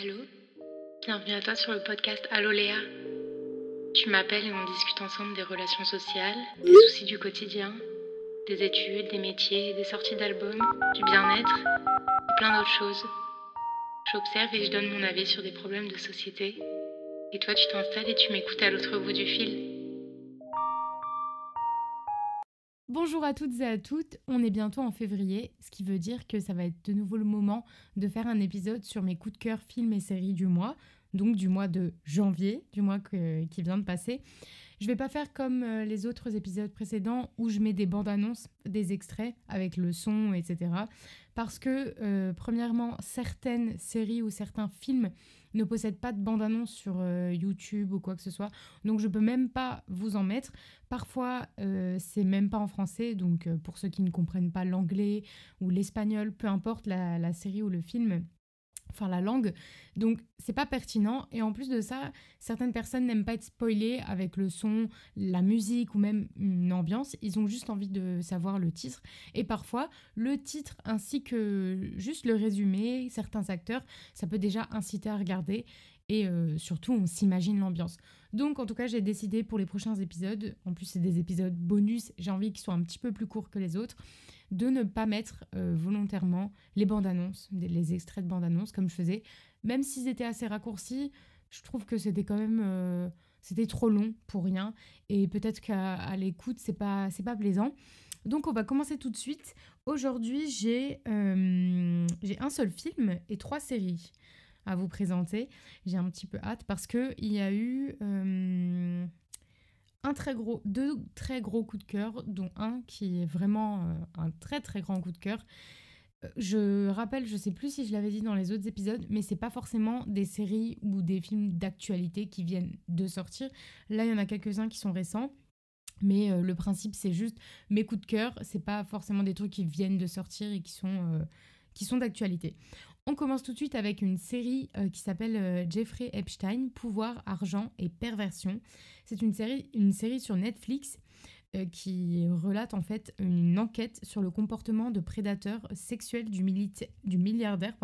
Allô? Bienvenue à toi sur le podcast Allô Léa. Tu m'appelles et on discute ensemble des relations sociales, des soucis du quotidien, des études, des métiers, des sorties d'albums, du bien-être et plein d'autres choses. J'observe et je donne mon avis sur des problèmes de société. Et toi, tu t'installes et tu m'écoutes à l'autre bout du fil. Bonjour à toutes et à toutes, on est bientôt en février, ce qui veut dire que ça va être de nouveau le moment de faire un épisode sur mes coups de cœur films et séries du mois, donc du mois de janvier, du mois qui vient de passer. Je vais pas faire comme euh, les autres épisodes précédents où je mets des bandes annonces, des extraits avec le son, etc. Parce que, euh, premièrement, certaines séries ou certains films ne possèdent pas de bande annonce sur euh, YouTube ou quoi que ce soit. Donc je peux même pas vous en mettre. Parfois, c'est même pas en français. Donc pour ceux qui ne comprennent pas l'anglais ou l'espagnol, peu importe la série ou le film, enfin la langue. Donc c'est pas pertinent. Et en plus de ça, certaines personnes n'aiment pas être spoilées avec le son, la musique ou même une ambiance, ils ont juste envie de savoir le titre. Et parfois le titre ainsi que juste le résumé, certains acteurs, ça peut déjà inciter à regarder et euh, surtout on s'imagine l'ambiance. Donc en tout cas j'ai décidé pour les prochains épisodes, en plus c'est des épisodes bonus, j'ai envie qu'ils soient un petit peu plus courts que les autres, de ne pas mettre euh, volontairement les bandes annonces, les extraits de bandes annonces comme je faisais, même s'ils étaient assez raccourcis, je trouve que c'était quand même euh, c'était trop long pour rien et peut-être qu'à l'écoute c'est pas c'est pas plaisant. Donc on va commencer tout de suite. Aujourd'hui j'ai j'ai un seul film et trois séries à vous présenter. J'ai un petit peu hâte parce que il y a eu euh, un très gros, deux très gros coups de cœur, dont un qui est vraiment euh, un très très grand coup de cœur. Euh, je rappelle, je sais plus si je l'avais dit dans les autres épisodes, mais c'est pas forcément des séries ou des films d'actualité qui viennent de sortir. Là, il y en a quelques-uns qui sont récents. Mais le principe, c'est juste mes coups de cœur. C'est pas forcément des trucs qui viennent de sortir et qui sont, qui sont d'actualité. On commence tout de suite avec une série euh, qui s'appelle euh, Jeffrey Epstein, Pouvoir, Argent et Perversion. C'est une série, sur Netflix euh, qui relate en fait une enquête sur le comportement de prédateur sexuel du, milliardaire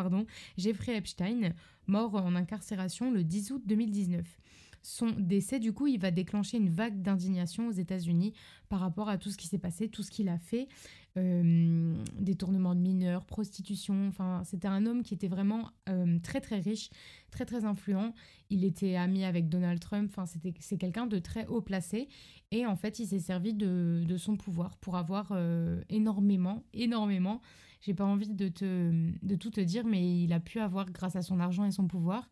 Jeffrey Epstein, mort en incarcération le 10 août 2019 son décès, du coup, il va déclencher une vague d'indignation aux États-Unis par rapport à tout ce qui s'est passé, tout ce qu'il a fait, euh, détournement de mineurs, prostitution. Enfin, c'était un homme qui était vraiment euh, très très riche, très très influent. Il était ami avec Donald Trump. Enfin, c'était c'est quelqu'un de très haut placé. Et en fait, il s'est servi de, de, son pouvoir pour avoir euh, énormément, énormément. J'ai pas envie de te de tout te dire, mais il a pu avoir grâce à son argent et son pouvoir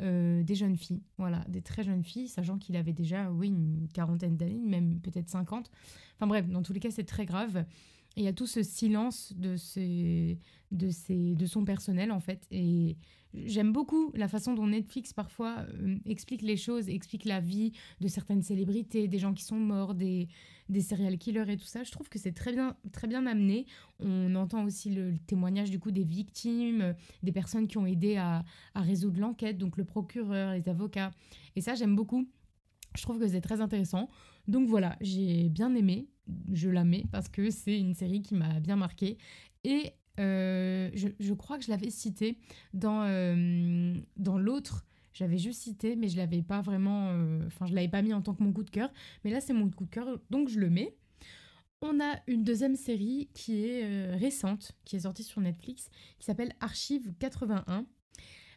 euh, des jeunes filles, voilà, des très jeunes filles, sachant qu'il avait déjà, oui, une quarantaine d'années, même peut-être 50. Enfin bref, dans tous les cas, c'est très grave. Il y a tout ce silence de, ces, de, ces, de son personnel, en fait. Et J'aime beaucoup la façon dont Netflix parfois euh, explique les choses, explique la vie de certaines célébrités, des gens qui sont morts, des, des serial killers et tout ça. Je trouve que c'est très bien, très bien amené. On entend aussi le, témoignage du coup des victimes, des personnes qui ont aidé à résoudre l'enquête, donc le procureur, les avocats. Et ça, j'aime beaucoup. Je trouve que c'est très intéressant. Donc voilà, j'ai bien aimé. Je la mets parce que c'est une série qui m'a bien marqué. Et euh, je, crois que je l'avais cité dans, euh, dans l'autre. J'avais juste cité, mais je l'avais pas vraiment. Euh, enfin, je l'avais pas mis en tant que mon coup de cœur. Mais là, c'est mon coup de cœur, donc je le mets. On a une deuxième série qui est récente, qui est sortie sur Netflix, qui s'appelle Archive 81.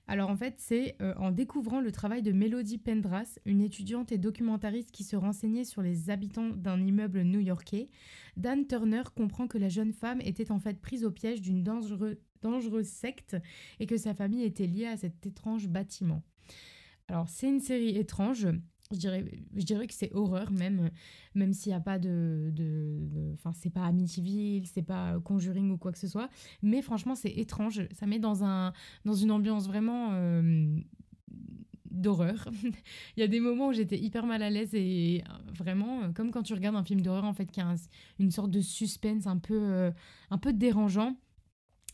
Alors en fait, c'est euh, en découvrant le travail de Melody Pendras, une étudiante et documentariste qui se renseignait sur les habitants d'un immeuble new-yorkais, Dan Turner comprend que la jeune femme était en fait prise au piège d'une dangereuse secte et que sa famille était liée à cet étrange bâtiment. Alors c'est une série étrange, je dirais, je dirais que c'est horreur même, même s'il n'y a pas de... Enfin, c'est pas Amityville, c'est pas Conjuring ou quoi que ce soit. Mais franchement, c'est étrange. Ça met dans, un, dans une ambiance vraiment euh, d'horreur. Il y a des moments où j'étais hyper mal à l'aise et euh, vraiment, euh, comme quand tu regardes un film d'horreur, en fait, qui a une sorte de suspense un peu, un peu dérangeant.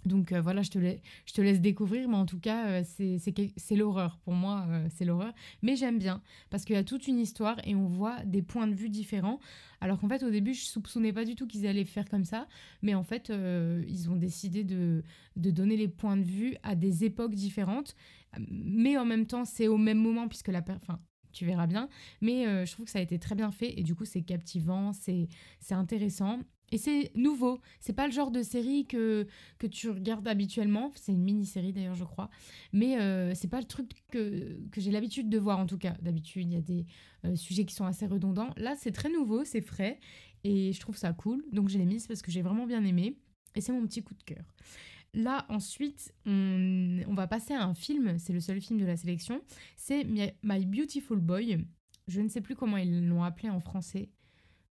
Donc euh, voilà, je te, laisse découvrir, mais en tout cas, euh, c'est l'horreur. Pour moi, euh, c'est l'horreur. Mais j'aime bien, parce qu'il y a toute une histoire et on voit des points de vue différents. Alors qu'en fait, au début, je soupçonnais pas du tout qu'ils allaient faire comme ça. Mais en fait, ils ont décidé de, donner les points de vue à des époques différentes. Mais en même temps, c'est au même moment, puisque la... Enfin, tu verras bien. Mais je trouve que ça a été très bien fait et du coup c'est captivant, c'est intéressant. Et c'est nouveau. C'est pas le genre de série que, que tu regardes habituellement. C'est une mini-série d'ailleurs, je crois. Mais euh, c'est pas le truc que, que j'ai l'habitude de voir en tout cas. D'habitude, il y a des euh, sujets qui sont assez redondants. Là, c'est très nouveau, c'est frais. Et je trouve ça cool. Donc je l'ai mise parce que j'ai vraiment bien aimé. Et c'est mon petit coup de cœur. Là, ensuite, on, on va passer à un film. C'est le seul film de la sélection. C'est My Beautiful Boy. Je ne sais plus comment ils l'ont appelé en français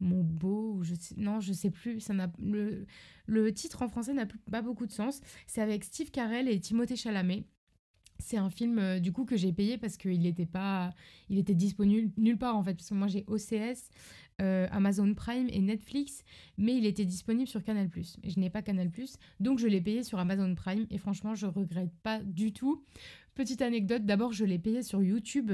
mon beau je sais, non je sais plus ça n'a le, le titre en français n'a pas beaucoup de sens. C'est avec Steve Carell et Timothée Chalamet. C'est un film euh, du coup que j'ai payé parce qu'il n'était pas il était disponible nulle part en fait parce que moi j'ai OCS euh, Amazon Prime et Netflix mais il était disponible sur Canal+. Je n'ai pas Canal+, donc je l'ai payé sur Amazon Prime et franchement je regrette pas du tout Petite anecdote, d'abord je l'ai payé sur YouTube,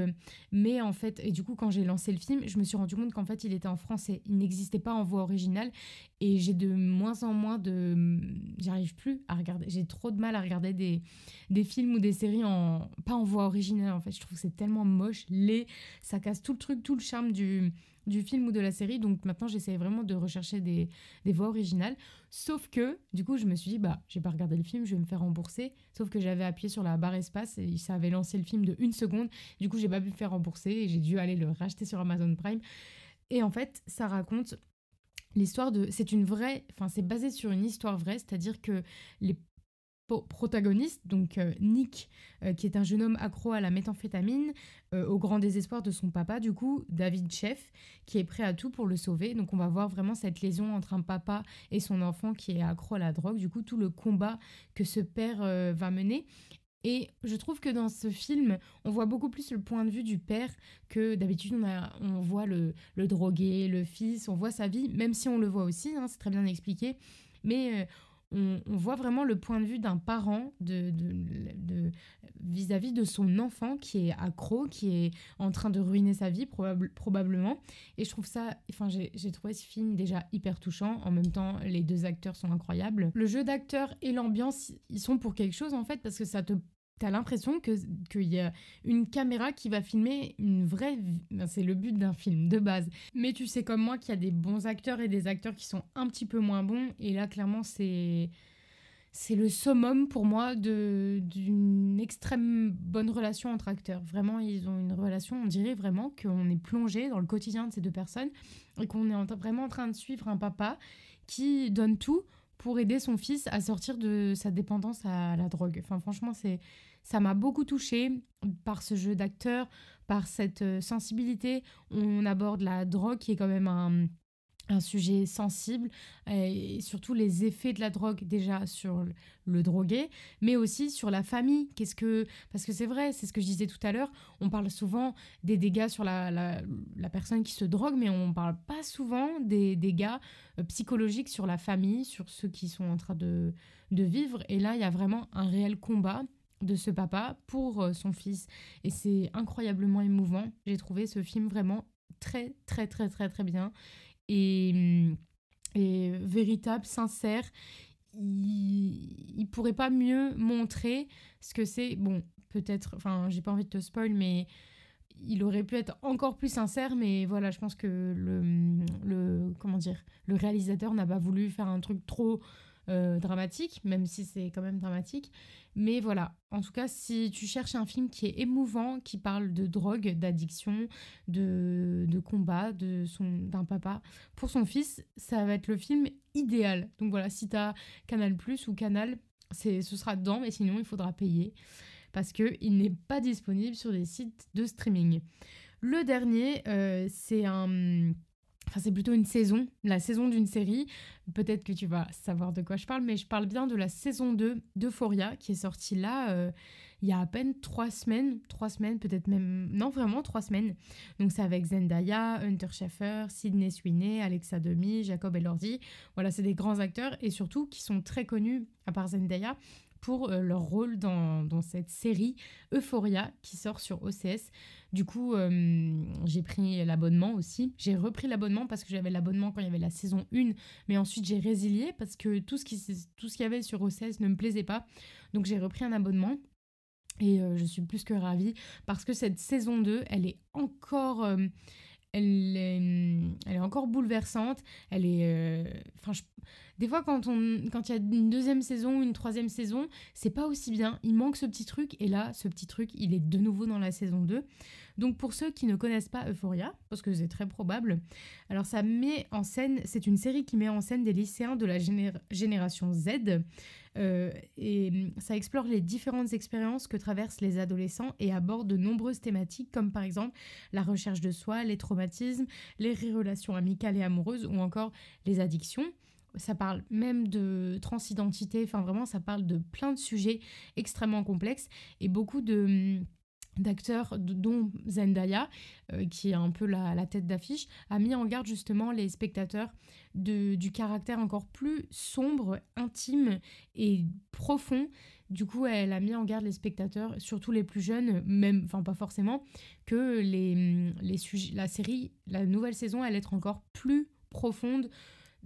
mais en fait, et du coup quand j'ai lancé le film, je me suis rendu compte qu'en fait il était en français, il n'existait pas en voix originale, et j'ai de moins en moins de... J'arrive plus à regarder, j'ai trop de mal à regarder des, des films ou des séries en... pas en voix originale en fait, je trouve que c'est tellement moche, laid, ça casse tout le truc, tout le charme du du film ou de la série. Donc maintenant, j'essaie vraiment de rechercher des, voix originales. Sauf que, du coup, je me suis dit, bah, j'ai pas regardé le film, je vais me faire rembourser. Sauf que j'avais appuyé sur la barre espace et ça avait lancé le film de une seconde. Du coup, j'ai pas pu me faire rembourser et j'ai dû aller le racheter sur Amazon Prime. Et en fait, ça raconte l'histoire de. C'est une vraie. Enfin, c'est basé sur une histoire vraie, c'est-à-dire que les protagoniste, donc euh, Nick, euh, qui est un jeune homme accro à la méthamphétamine, euh, au grand désespoir de son papa, du coup, David Chef, qui est prêt à tout pour le sauver. Donc on va voir vraiment cette lésion entre un papa et son enfant qui est accro à la drogue, du coup, tout le combat que ce père va mener. Et je trouve que dans ce film, on voit beaucoup plus le point de vue du père que d'habitude on, on voit le, le drogué, le fils, on voit sa vie, même si on le voit aussi, hein, c'est très bien expliqué. Mais on, voit vraiment le point de vue d'un parent vis-à-vis de, son enfant qui est accro, qui est en train de ruiner sa vie probablement. Et je trouve ça, enfin j'ai trouvé ce film déjà hyper touchant. En même temps, les deux acteurs sont incroyables. Le jeu d'acteurs et l'ambiance, ils sont pour quelque chose en fait parce que ça te T'as l'impression qu'il y a une caméra qui va filmer une vraie vie. C'est le but d'un film, de base. Mais tu sais comme moi qu'il y a des bons acteurs et des acteurs qui sont un petit peu moins bons. Et là, clairement, c'est... C'est le summum pour moi d'une extrême bonne relation entre acteurs. Vraiment, ils ont une relation, on dirait vraiment qu'on est plongé dans le quotidien de ces deux personnes et qu'on est vraiment en train de suivre un papa qui donne tout pour aider son fils à sortir de sa dépendance à la drogue. Enfin, franchement, c'est ça m'a beaucoup touchée par ce jeu d'acteur, par cette euh, sensibilité. On aborde la drogue qui est quand même un, un sujet sensible et surtout les effets de la drogue déjà sur le drogué mais aussi sur la famille. Qu'est-ce que parce que c'est vrai c'est ce que je disais tout à l'heure on parle souvent des dégâts sur la, la, personne qui se drogue mais on parle pas souvent des dégâts euh, psychologiques sur la famille sur ceux qui sont en train de, de vivre. Et là il y a vraiment un réel combat de ce papa pour euh, son fils. Et c'est incroyablement émouvant. J'ai trouvé ce film vraiment très très très très très bien et, et véritable, sincère. Il, il pourrait pas mieux montrer ce que c'est. Bon, peut-être, enfin, j'ai pas envie de te spoil, mais il aurait pu être encore plus sincère, mais voilà, je pense que le, le comment dire, le réalisateur n'a pas voulu faire un truc trop euh, dramatique, même si c'est quand même dramatique. Mais voilà, en tout cas, si tu cherches un film qui est émouvant, qui parle de drogue, d'addiction, de, combat, d'un papa pour son fils, ça va être le film idéal. Donc voilà, si tu as Canal Plus ou Canal, ce sera dedans, mais sinon il faudra payer parce qu'il n'est pas disponible sur des sites de streaming. Le dernier, euh, c'est un Enfin, c'est plutôt une saison, la saison d'une série. Peut-être que tu vas savoir de quoi je parle, mais je parle bien de la saison 2 d'Euphoria qui est sortie là, euh, il y a à peine trois semaines, trois semaines, peut-être même, non vraiment trois semaines. Donc c'est avec Zendaya, Hunter Schaeffer, Sidney Sweeney, Alexa Demi, Jacob Elordi. Voilà, c'est des grands acteurs et surtout qui sont très connus, à part Zendaya, pour euh, leur rôle dans, dans, cette série Euphoria qui sort sur OCS. Du coup, euh, j'ai pris l'abonnement aussi. J'ai repris l'abonnement parce que j'avais l'abonnement quand il y avait la saison 1, mais ensuite j'ai résilié parce que tout ce qu'il y avait sur OCS ne me plaisait pas. Donc j'ai repris un abonnement. Et euh, je suis plus que ravie parce que cette saison 2, elle est encore elle est, elle est encore bouleversante. Elle est. Enfin, des fois, quand il quand y a une deuxième saison une troisième saison, c'est pas aussi bien. Il manque ce petit truc. Et là, ce petit truc, il est de nouveau dans la saison 2. Donc, pour ceux qui ne connaissent pas Euphoria, parce que c'est très probable, alors ça met en scène. C'est une série qui met en scène des lycéens de la génération Z. Euh, et ça explore les différentes expériences que traversent les adolescents et aborde de nombreuses thématiques comme par exemple la recherche de soi, les traumatismes, les relations amicales et amoureuses ou encore les addictions. Ça parle même de transidentité, enfin vraiment ça parle de plein de sujets extrêmement complexes et beaucoup de d'acteurs dont Zendaya, euh, qui est un peu la, tête d'affiche, a mis en garde justement les spectateurs de, du caractère encore plus sombre, intime et profond. Du coup, elle a mis en garde les spectateurs, surtout les plus jeunes, même, enfin pas forcément, que les, les sujets, la série, la nouvelle saison, allait être encore plus profonde,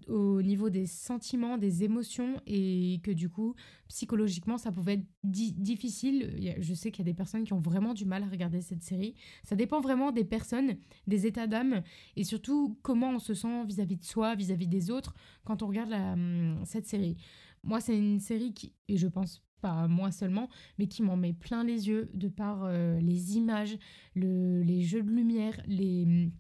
au niveau des sentiments, des émotions et que du coup, psychologiquement, ça pouvait être difficile. Je sais qu'il y a des personnes qui ont vraiment du mal à regarder cette série. Ça dépend vraiment des personnes, des états d'âme et surtout comment on se sent vis-à-vis de soi, vis-à-vis des autres quand on regarde hum, cette série. Moi, c'est une série qui, et je pense pas moi seulement, mais qui m'en met plein les yeux de par euh, les images, le, les jeux de lumière, les hum,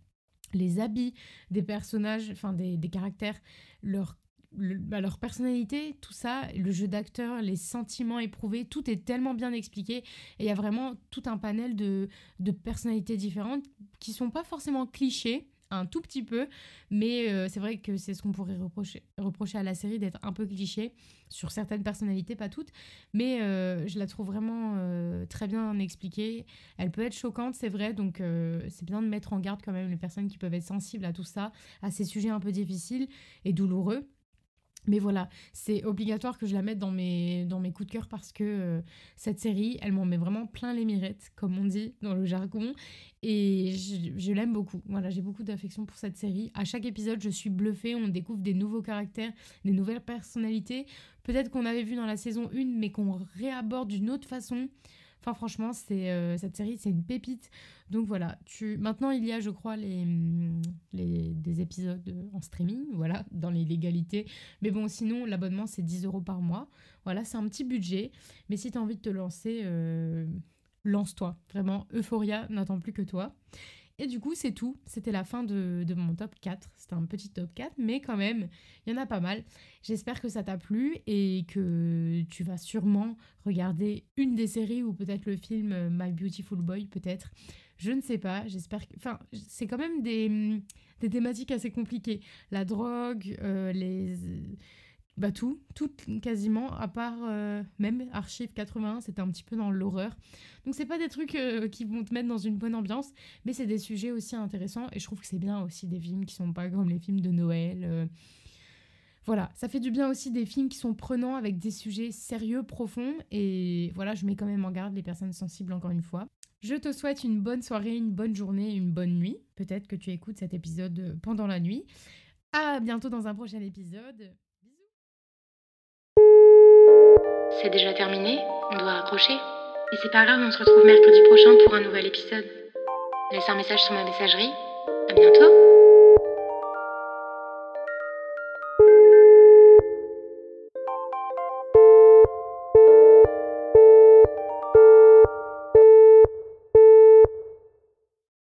les habits des personnages, enfin des, caractères, leur, bah, leur personnalité, tout ça, le jeu d'acteur, les sentiments éprouvés, tout est tellement bien expliqué. Et il y a vraiment tout un panel de, de personnalités différentes qui sont pas forcément clichés, un tout petit peu, mais euh, c'est vrai que c'est ce qu'on pourrait reprocher, reprocher à la série d'être un peu cliché sur certaines personnalités, pas toutes, mais euh, je la trouve vraiment euh, très bien expliquée. Elle peut être choquante, c'est vrai, donc c'est bien de mettre en garde quand même les personnes qui peuvent être sensibles à tout ça, à ces sujets un peu difficiles et douloureux. Mais voilà, c'est obligatoire que je la mette dans mes, dans mes coups de cœur parce que euh, cette série, elle m'en met vraiment plein les mirettes, comme on dit dans le jargon. Et je, l'aime beaucoup. Voilà, j'ai beaucoup d'affection pour cette série. À chaque épisode, je suis bluffée. On découvre des nouveaux caractères, des nouvelles personnalités. Peut-être qu'on avait vu dans la saison 1, mais qu'on réaborde d'une autre façon. Enfin, franchement, euh, cette série, c'est une pépite. Donc voilà, tu... maintenant il y a, je crois, les, les, des épisodes en streaming, voilà, dans les légalités. Mais bon, sinon, l'abonnement, c'est 10 euros par mois. Voilà, c'est un petit budget. Mais si tu as envie de te lancer, euh, lance-toi. Vraiment, Euphoria n'attend plus que toi. Et du coup, c'est tout. C'était la fin de, mon top 4. C'était un petit top 4, mais quand même, il y en a pas mal. J'espère que ça t'a plu et que tu vas sûrement regarder une des séries ou peut-être le film euh, My Beautiful Boy, peut-être. Je ne sais pas. J'espère que. Enfin, c'est quand même des, thématiques assez compliquées. La drogue, euh, les bah tout, tout quasiment, à part euh, même Archive 81, c'était un petit peu dans l'horreur. Donc c'est pas des trucs euh, qui vont te mettre dans une bonne ambiance, mais c'est des sujets aussi intéressants et je trouve que c'est bien aussi des films qui sont pas comme les films de Noël. Euh. Voilà, ça fait du bien aussi des films qui sont prenants avec des sujets sérieux, profonds et voilà, je mets quand même en garde les personnes sensibles encore une fois. Je te souhaite une bonne soirée, une bonne journée, une bonne nuit. Peut-être que tu écoutes cet épisode pendant la nuit. À bientôt dans un prochain épisode. C'est déjà terminé, on doit raccrocher. Et c'est pas grave, on se retrouve mercredi prochain pour un nouvel épisode. Laisse un message sur ma messagerie. À bientôt